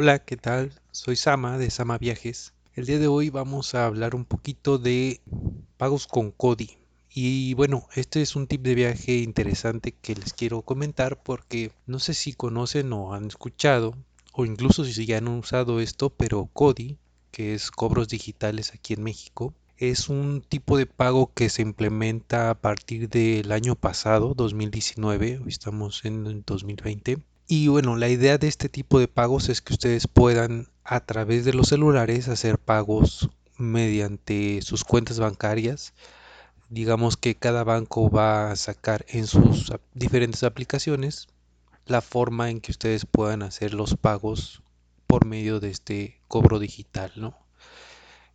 Hola, ¿qué tal? Soy Sama de Sama Viajes. El día de hoy vamos a hablar un poquito de pagos con Cody. Y bueno, este es un tip de viaje interesante que les quiero comentar porque no sé si conocen o han escuchado o incluso si ya han usado esto, pero Cody, que es cobros digitales aquí en México, es un tipo de pago que se implementa a partir del año pasado, 2019, hoy estamos en 2020, y bueno, la idea de este tipo de pagos es que ustedes puedan a través de los celulares hacer pagos mediante sus cuentas bancarias. Digamos que cada banco va a sacar en sus diferentes aplicaciones la forma en que ustedes puedan hacer los pagos por medio de este cobro digital, ¿no?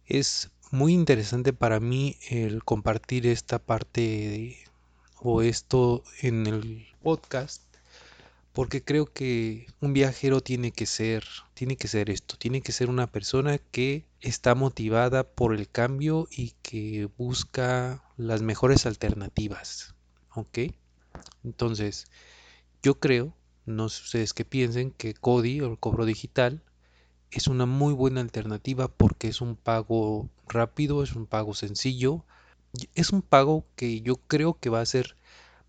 Es muy interesante para mí el compartir esta parte o esto en el podcast porque creo que un viajero tiene que ser, tiene que ser esto, tiene que ser una persona que está motivada por el cambio y que busca las mejores alternativas, ¿ok? Entonces, yo creo, no sé ustedes qué piensen, que Cody o el cobro digital es una muy buena alternativa porque es un pago rápido, es un pago sencillo, es un pago que yo creo que va a ser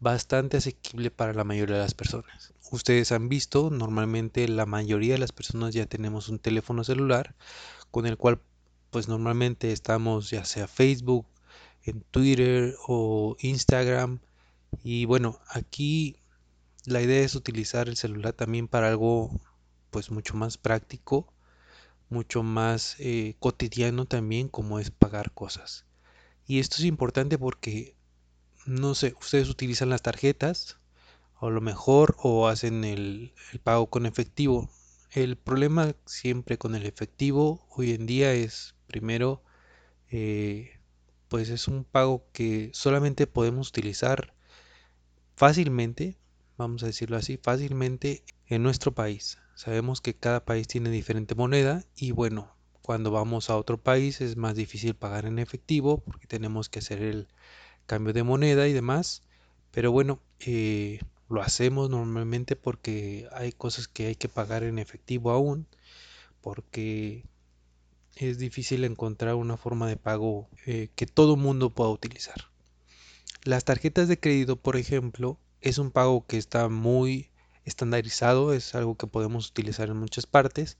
bastante asequible para la mayoría de las personas ustedes han visto, normalmente la mayoría de las personas ya tenemos un teléfono celular con el cual pues normalmente estamos ya sea Facebook, en Twitter o Instagram y bueno, aquí la idea es utilizar el celular también para algo pues mucho más práctico, mucho más eh, cotidiano también como es pagar cosas. Y esto es importante porque no sé, ustedes utilizan las tarjetas o lo mejor o hacen el, pago con efectivo. El problema siempre con el efectivo hoy en día es primero eh, pues es un pago que solamente podemos utilizar fácilmente, vamos a decirlo así, fácilmente en nuestro país. Sabemos que cada país tiene diferente moneda y bueno, cuando vamos a otro país es más difícil pagar en efectivo porque tenemos que hacer el cambio de moneda y demás. Pero bueno, eh, lo hacemos normalmente porque hay cosas que hay que pagar en efectivo aún, porque es difícil encontrar una forma de pago eh, que todo mundo pueda utilizar. Las tarjetas de crédito, por ejemplo, es un pago que está muy estandarizado, es algo que podemos utilizar en muchas partes,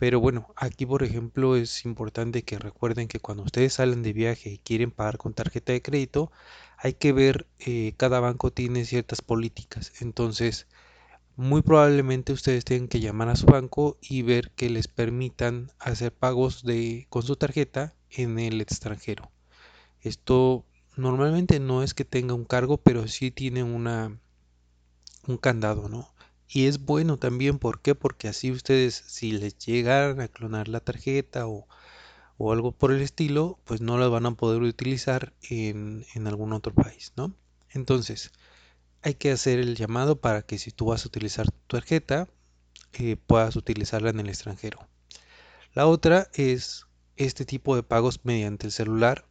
pero bueno, aquí por ejemplo es importante que recuerden que cuando ustedes salen de viaje y quieren pagar con tarjeta de crédito, hay que ver, eh, cada banco tiene ciertas políticas. Entonces, muy probablemente ustedes tengan que llamar a su banco y ver que les permitan hacer pagos de, con su tarjeta en el extranjero. Esto normalmente no es que tenga un cargo, pero sí tiene una, un candado, ¿no? Y es bueno también, ¿por qué? Porque así ustedes, si les llegan a clonar la tarjeta o o algo por el estilo, pues no las van a poder utilizar en, algún otro país, ¿no? Entonces, hay que hacer el llamado para que si tú vas a utilizar tu tarjeta, eh, puedas utilizarla en el extranjero. La otra es este tipo de pagos mediante el celular.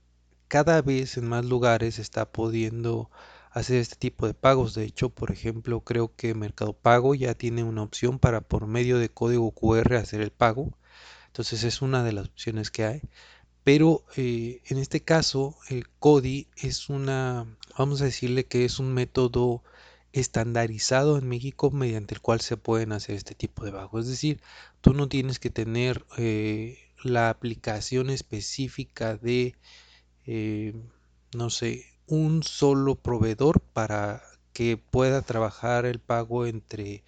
Cada vez en más lugares está pudiendo hacer este tipo de pagos. De hecho, por ejemplo, creo que Mercado Pago ya tiene una opción para por medio de código QR hacer el pago. Entonces es una de las opciones que hay. Pero eh, en este caso, el CODI es una, vamos a decirle que es un método estandarizado en México mediante el cual se pueden hacer este tipo de pagos. Es decir, tú no tienes que tener eh, la aplicación específica de, eh, no sé, un solo proveedor para que pueda trabajar el pago entre,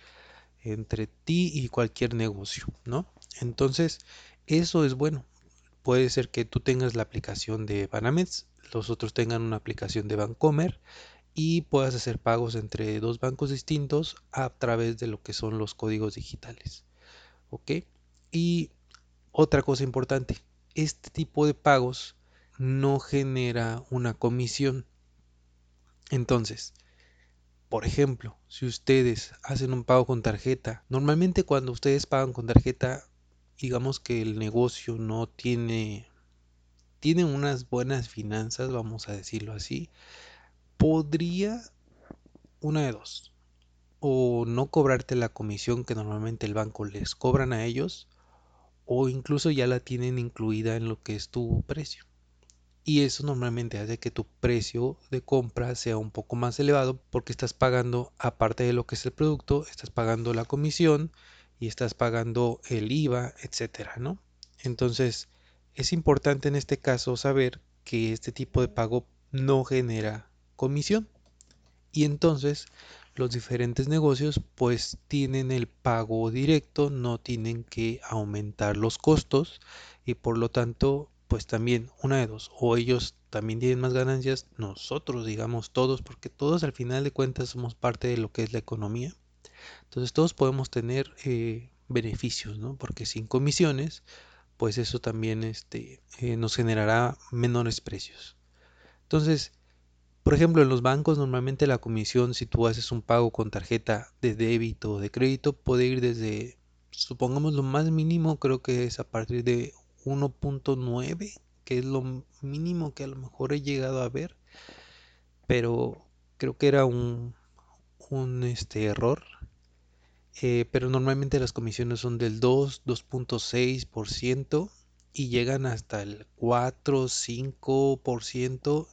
entre ti y cualquier negocio, ¿no? Entonces, eso es bueno. Puede ser que tú tengas la aplicación de Banamex, los otros tengan una aplicación de Bancomer y puedas hacer pagos entre dos bancos distintos a través de lo que son los códigos digitales. ¿Ok? Y otra cosa importante, este tipo de pagos no genera una comisión. Entonces, por ejemplo, si ustedes hacen un pago con tarjeta, normalmente cuando ustedes pagan con tarjeta digamos que el negocio no tiene, tiene unas buenas finanzas, vamos a decirlo así, podría, una de dos, o no cobrarte la comisión que normalmente el banco les cobran a ellos o incluso ya la tienen incluida en lo que es tu precio. Y eso normalmente hace que tu precio de compra sea un poco más elevado porque estás pagando, aparte de lo que es el producto, estás pagando la comisión y estás pagando el IVA, etcétera, ¿no? Entonces, es importante en este caso saber que este tipo de pago no genera comisión. Y entonces los diferentes negocios pues tienen el pago directo, no tienen que aumentar los costos y por lo tanto pues también una de dos, o ellos también tienen más ganancias, nosotros digamos todos, porque todos al final de cuentas somos parte de lo que es la economía. Entonces todos podemos tener eh, beneficios, ¿no? Porque sin comisiones, pues eso también este, eh, nos generará menores precios. Entonces, por ejemplo, en los bancos normalmente la comisión, si tú haces un pago con tarjeta de débito o de crédito, puede ir desde, supongamos lo más mínimo, creo que es a partir de 1.9, que es lo mínimo que a lo mejor he llegado a ver, pero creo que era un, un este, error. Eh, pero normalmente las comisiones son del 2, 2.6% y llegan hasta el 4, 5%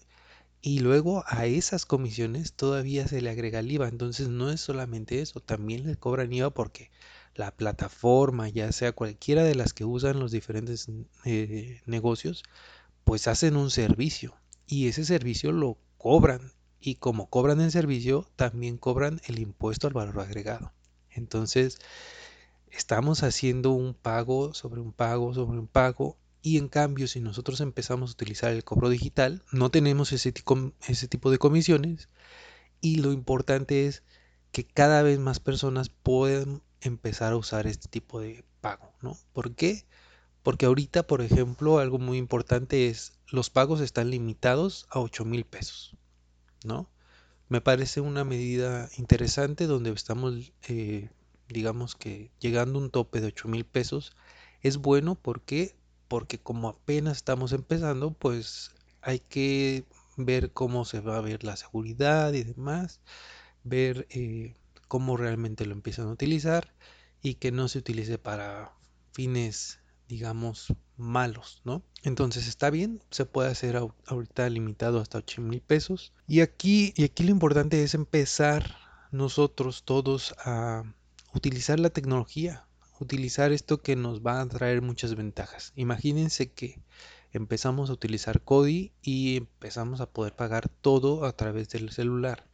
y luego a esas comisiones todavía se le agrega el IVA. Entonces no es solamente eso, también le cobran IVA porque la plataforma, ya sea cualquiera de las que usan los diferentes eh, negocios, pues hacen un servicio y ese servicio lo cobran y como cobran el servicio, también cobran el impuesto al valor agregado. Entonces, estamos haciendo un pago sobre un pago sobre un pago y en cambio, si nosotros empezamos a utilizar el cobro digital, no tenemos ese, ese tipo de comisiones y lo importante es que cada vez más personas puedan empezar a usar este tipo de pago, ¿no? ¿Por qué? Porque ahorita, por ejemplo, algo muy importante es los pagos están limitados a 8 mil pesos, ¿no? Me parece una medida interesante donde estamos, eh, digamos que llegando a un tope de 8 mil pesos. Es bueno porque, porque como apenas estamos empezando, pues hay que ver cómo se va a ver la seguridad y demás, ver eh, cómo realmente lo empiezan a utilizar y que no se utilice para fines, digamos, malos, ¿no? Entonces está bien, se puede hacer ahorita limitado hasta 8 mil pesos. Y aquí, y aquí lo importante es empezar nosotros todos a utilizar la tecnología, utilizar esto que nos va a traer muchas ventajas. Imagínense que empezamos a utilizar Kodi y empezamos a poder pagar todo a través del celular.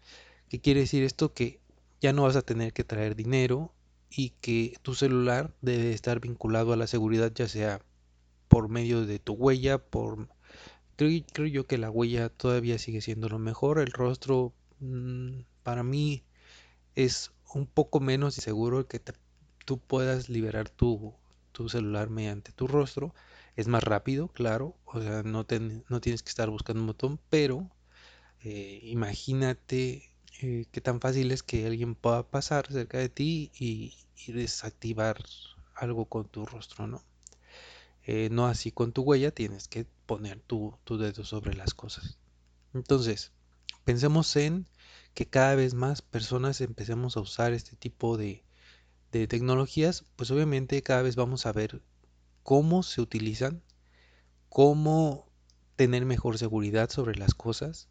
¿Qué quiere decir esto? Que ya no vas a tener que traer dinero y que tu celular debe estar vinculado a la seguridad ya sea por medio de tu huella, por creo, yo que la huella todavía sigue siendo lo mejor, el rostro mm, para mí es un poco menos seguro que tú puedas liberar tu, tu, celular mediante tu rostro. Es más rápido, claro, o sea, no, no tienes que estar buscando un botón, pero eh, imagínate eh, qué tan fácil es que alguien pueda pasar cerca de ti y, desactivar algo con tu rostro, ¿no? Eh, no así con tu huella, tienes que poner tu, dedo sobre las cosas. Entonces, pensemos en que cada vez más personas empecemos a usar este tipo de, de tecnologías, pues obviamente cada vez vamos a ver cómo se utilizan, cómo tener mejor seguridad sobre las cosas,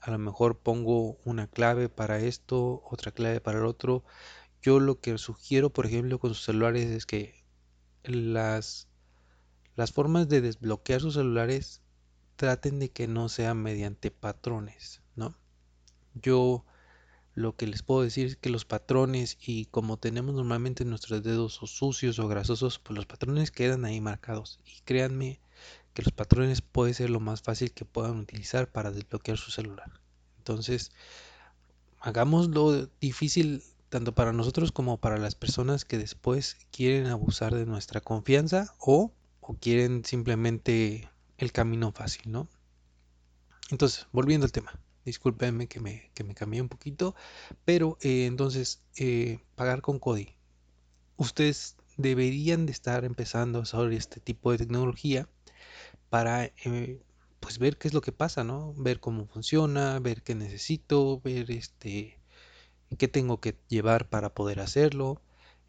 a lo mejor pongo una clave para esto, otra clave para el otro. Yo lo que sugiero, por ejemplo, con sus celulares es que las, las formas de desbloquear sus celulares traten de que no sean mediante patrones, ¿no? Yo lo que les puedo decir es que los patrones y como tenemos normalmente nuestros dedos o sucios o grasosos, pues los patrones quedan ahí marcados. Y créanme que los patrones puede ser lo más fácil que puedan utilizar para desbloquear su celular. Entonces, hagámoslo difícil tanto para nosotros como para las personas que después quieren abusar de nuestra confianza o, quieren simplemente el camino fácil, ¿no? Entonces, volviendo al tema, discúlpenme que me, que me cambié un poquito, pero eh, entonces, eh, pagar con CODI. Ustedes deberían de estar empezando a usar este tipo de tecnología para eh, pues ver qué es lo que pasa, ¿no? Ver cómo funciona, ver qué necesito, ver este qué tengo que llevar para poder hacerlo.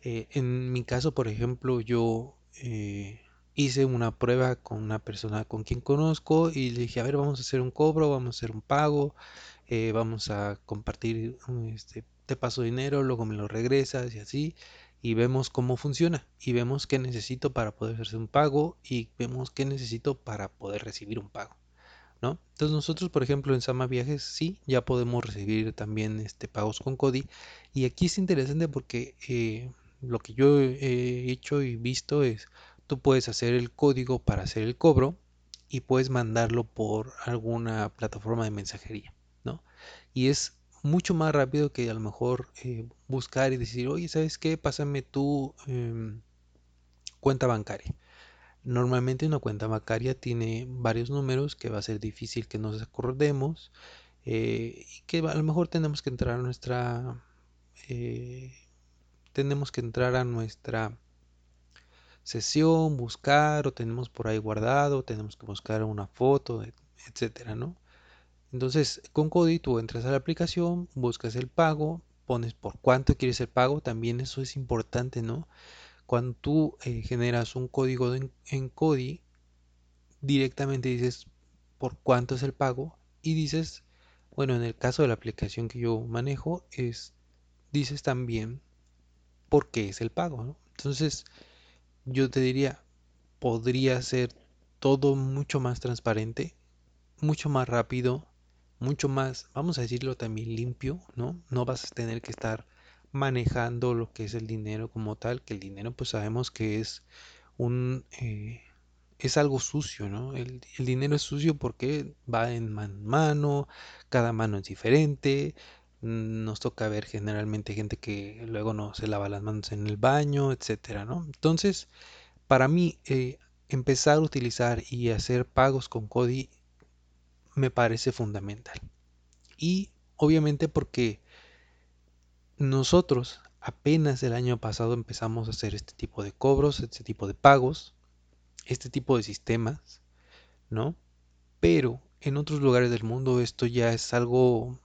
Eh, en mi caso, por ejemplo, yo eh, hice una prueba con una persona con quien conozco y le dije, a ver, vamos a hacer un cobro, vamos a hacer un pago, eh, vamos a compartir, este, te paso dinero, luego me lo regresas y así, y vemos cómo funciona y vemos qué necesito para poder hacer un pago y vemos qué necesito para poder recibir un pago. ¿No? Entonces nosotros, por ejemplo, en Sama Viajes sí, ya podemos recibir también este, pagos con CODI. Y aquí es interesante porque eh, lo que yo he hecho y visto es, tú puedes hacer el código para hacer el cobro y puedes mandarlo por alguna plataforma de mensajería, ¿no? Y es mucho más rápido que a lo mejor eh, buscar y decir, oye, ¿sabes qué? Pásame tu em, cuenta bancaria. Normalmente una cuenta bancaria tiene varios números que va a ser difícil que nos acordemos eh, y que a lo mejor tenemos que entrar a nuestra eh, tenemos que entrar a nuestra sesión, buscar o tenemos por ahí guardado, tenemos que buscar una foto, etcétera, ¿no? Entonces, con Cody tú entras a la aplicación, buscas el pago, pones por cuánto quieres el pago, también eso es importante, ¿no? Cuando tú eh, generas un código en, en directamente dices por cuánto es el pago y dices, bueno, en el caso de la aplicación que yo manejo, es dices también por qué es el pago. Entonces, yo te diría, podría ser todo mucho más transparente, mucho más rápido, mucho más, vamos a decirlo también limpio, ¿no? No vas a tener que estar manejando lo que es el dinero como tal, que el dinero pues sabemos que es un... Eh, es algo sucio, ¿no? El, el, dinero es sucio porque va en mano en mano, cada mano es diferente, nos toca ver generalmente gente que luego no se lava las manos en el baño, etcétera, ¿no? Entonces, para mí, eh, empezar a utilizar y hacer pagos con Cody me parece fundamental. Y obviamente porque nosotros apenas el año pasado empezamos a hacer este tipo de cobros, este tipo de pagos, este tipo de sistemas, ¿no? Pero en otros lugares del mundo esto ya es algo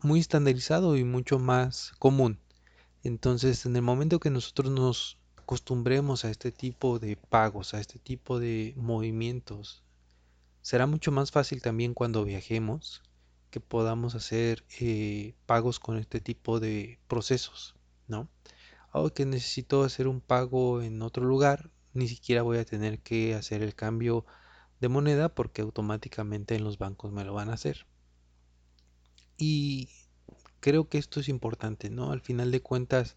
muy estandarizado y mucho más común. Entonces, en el momento que nosotros nos acostumbremos a este tipo de pagos, a este tipo de movimientos, será mucho más fácil también cuando viajemos que podamos hacer eh, pagos con este tipo de procesos, ¿no? O que necesito hacer un pago en otro lugar, ni siquiera voy a tener que hacer el cambio de moneda porque automáticamente en los bancos me lo van a hacer. Y creo que esto es importante, ¿no? Al final de cuentas,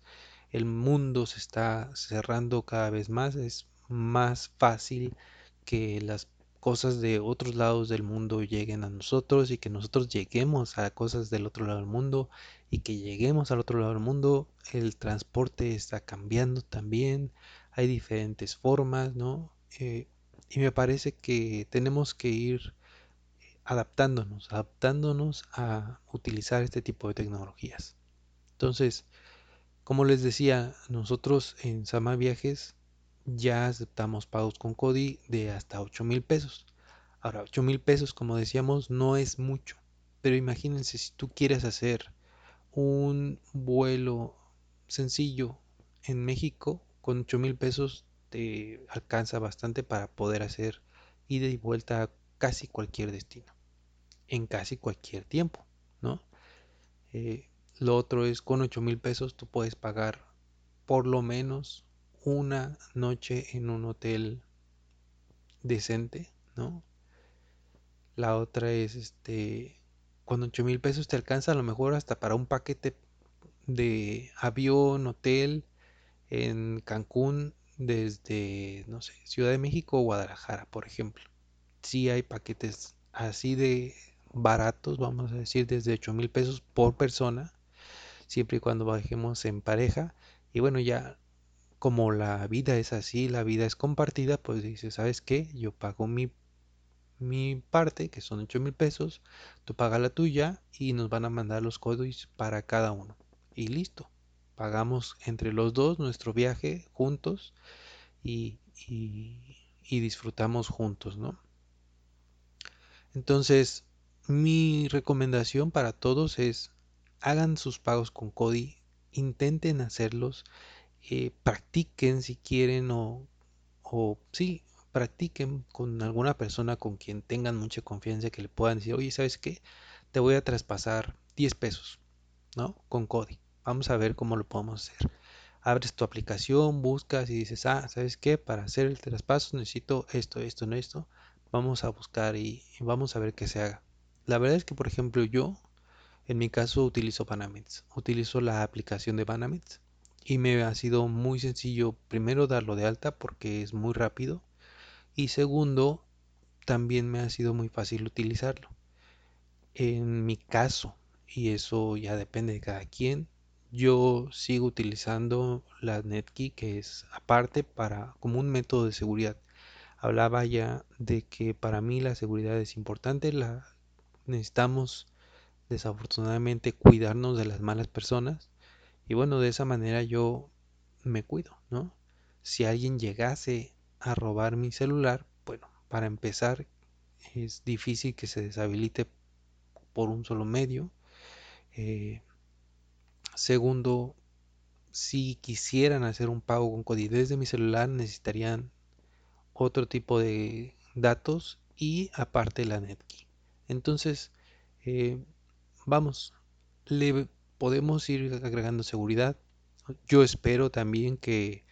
el mundo se está cerrando cada vez más, es más fácil que las cosas de otros lados del mundo lleguen a nosotros y que nosotros lleguemos a cosas del otro lado del mundo y que lleguemos al otro lado del mundo. El transporte está cambiando también, hay diferentes formas, ¿no? Eh, y me parece que tenemos que ir adaptándonos, adaptándonos a utilizar este tipo de tecnologías. Entonces, como les decía, nosotros en Sama Viajes ya aceptamos pagos con CODI de hasta 8 mil pesos. Ahora, 8 mil pesos, como decíamos, no es mucho. Pero imagínense si tú quieres hacer un vuelo sencillo en México, con 8 mil pesos te alcanza bastante para poder hacer ida y vuelta a casi cualquier destino, en casi cualquier tiempo, ¿no? Eh, lo otro es con 8 mil pesos tú puedes pagar por lo menos una noche en un hotel decente, ¿no? La otra es este, con 8 mil pesos te alcanza a lo mejor hasta para un paquete de avión, hotel en Cancún desde, no sé, Ciudad de México o Guadalajara, por ejemplo si hay paquetes así de baratos, vamos a decir, desde 8 mil pesos por persona, siempre y cuando bajemos en pareja. Y bueno, ya como la vida es así, la vida es compartida, pues dice, ¿sabes qué? Yo pago mi, mi parte, que son 8 mil pesos, tú pagas la tuya y nos van a mandar los códigos para cada uno. Y listo, pagamos entre los dos nuestro viaje juntos y, y disfrutamos juntos, ¿no? Entonces, mi recomendación para todos es hagan sus pagos con Cody, intenten hacerlos, eh, practiquen si quieren o, o sí, practiquen con alguna persona con quien tengan mucha confianza que le puedan decir, oye, ¿sabes qué? Te voy a traspasar 10 pesos, ¿no? Con Cody. Vamos a ver cómo lo podemos hacer. Abres tu aplicación, buscas y dices, ah, ¿sabes qué? Para hacer el traspaso necesito esto, esto, no esto. Vamos a buscar y, y vamos a ver qué se haga. La verdad es que, por ejemplo, yo, en mi caso, utilizo Banamex. Utilizo la aplicación de Banamex y me ha sido muy sencillo primero darlo de alta porque es muy rápido y segundo también me ha sido muy fácil utilizarlo. En mi caso, y eso ya depende de cada quien, yo sigo utilizando la Netkey que es aparte para como un método de seguridad. Hablaba ya de que para mí la seguridad es importante, la necesitamos desafortunadamente cuidarnos de las malas personas y bueno, de esa manera yo me cuido, ¿no? Si alguien llegase a robar mi celular, bueno, para empezar es difícil que se deshabilite por un solo medio. Eh, segundo, si quisieran hacer un pago con Cody desde mi celular, necesitarían otro tipo de datos y aparte la netkey. Entonces, eh, vamos, le podemos ir agregando seguridad. Yo espero también que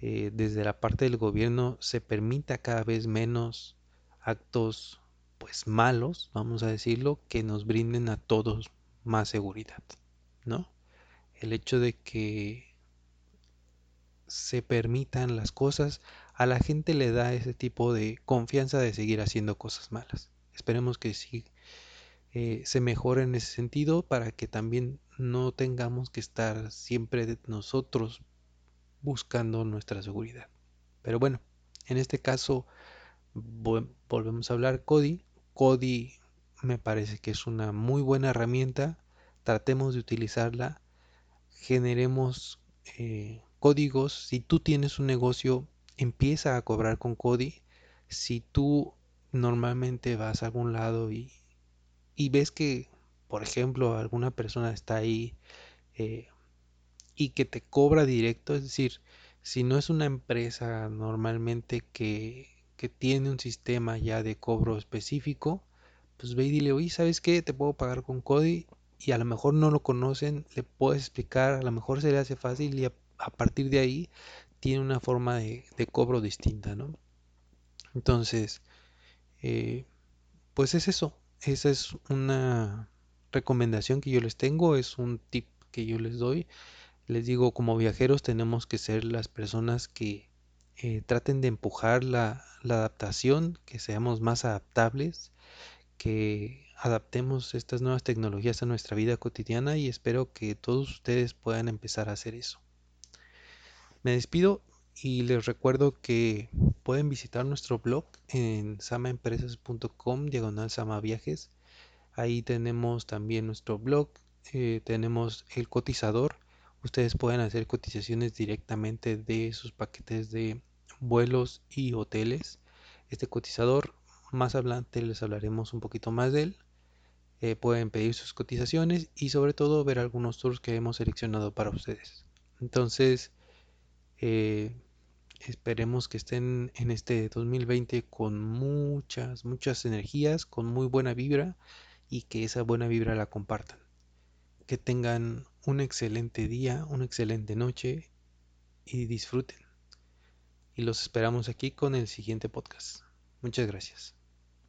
eh, desde la parte del gobierno se permita cada vez menos actos pues malos, vamos a decirlo, que nos brinden a todos más seguridad, ¿no? El hecho de que se permitan las cosas a la gente le da ese tipo de confianza de seguir haciendo cosas malas. Esperemos que sí eh, se mejore en ese sentido para que también no tengamos que estar siempre nosotros buscando nuestra seguridad. Pero bueno, en este caso volvemos a hablar Cody. Cody me parece que es una muy buena herramienta. Tratemos de utilizarla. Generemos eh, códigos. Si tú tienes un negocio, empieza a cobrar con Cody. Si tú normalmente vas a algún lado y, y ves que, por ejemplo, alguna persona está ahí eh, y que te cobra directo, es decir, si no es una empresa normalmente que, que tiene un sistema ya de cobro específico, pues ve y dile, oye, ¿sabes qué? Te puedo pagar con Cody y a lo mejor no lo conocen, le puedes explicar, a lo mejor se le hace fácil y a, partir de ahí tiene una forma de, de cobro distinta, ¿no? Entonces, eh, pues es eso, esa es una recomendación que yo les tengo, es un tip que yo les doy les digo, como viajeros tenemos que ser las personas que eh, traten de empujar la, la adaptación, que seamos más adaptables, que adaptemos estas nuevas tecnologías a nuestra vida cotidiana y espero que todos ustedes puedan empezar a hacer eso. Me despido y les recuerdo que pueden visitar nuestro blog en samaempresas.com diagonal samaviajes. Ahí tenemos también nuestro blog, eh, tenemos el cotizador ustedes pueden hacer cotizaciones directamente de sus paquetes de vuelos y hoteles. Este cotizador, más adelante les hablaremos un poquito más de él. Eh, pueden pedir sus cotizaciones y sobre todo ver algunos tours que hemos seleccionado para ustedes. Entonces, eh, esperemos que estén en este 2020 con muchas, muchas energías, con muy buena vibra y que esa buena vibra la compartan. Que tengan un excelente día, una excelente noche y disfruten. Y los esperamos aquí con el siguiente podcast. Muchas gracias.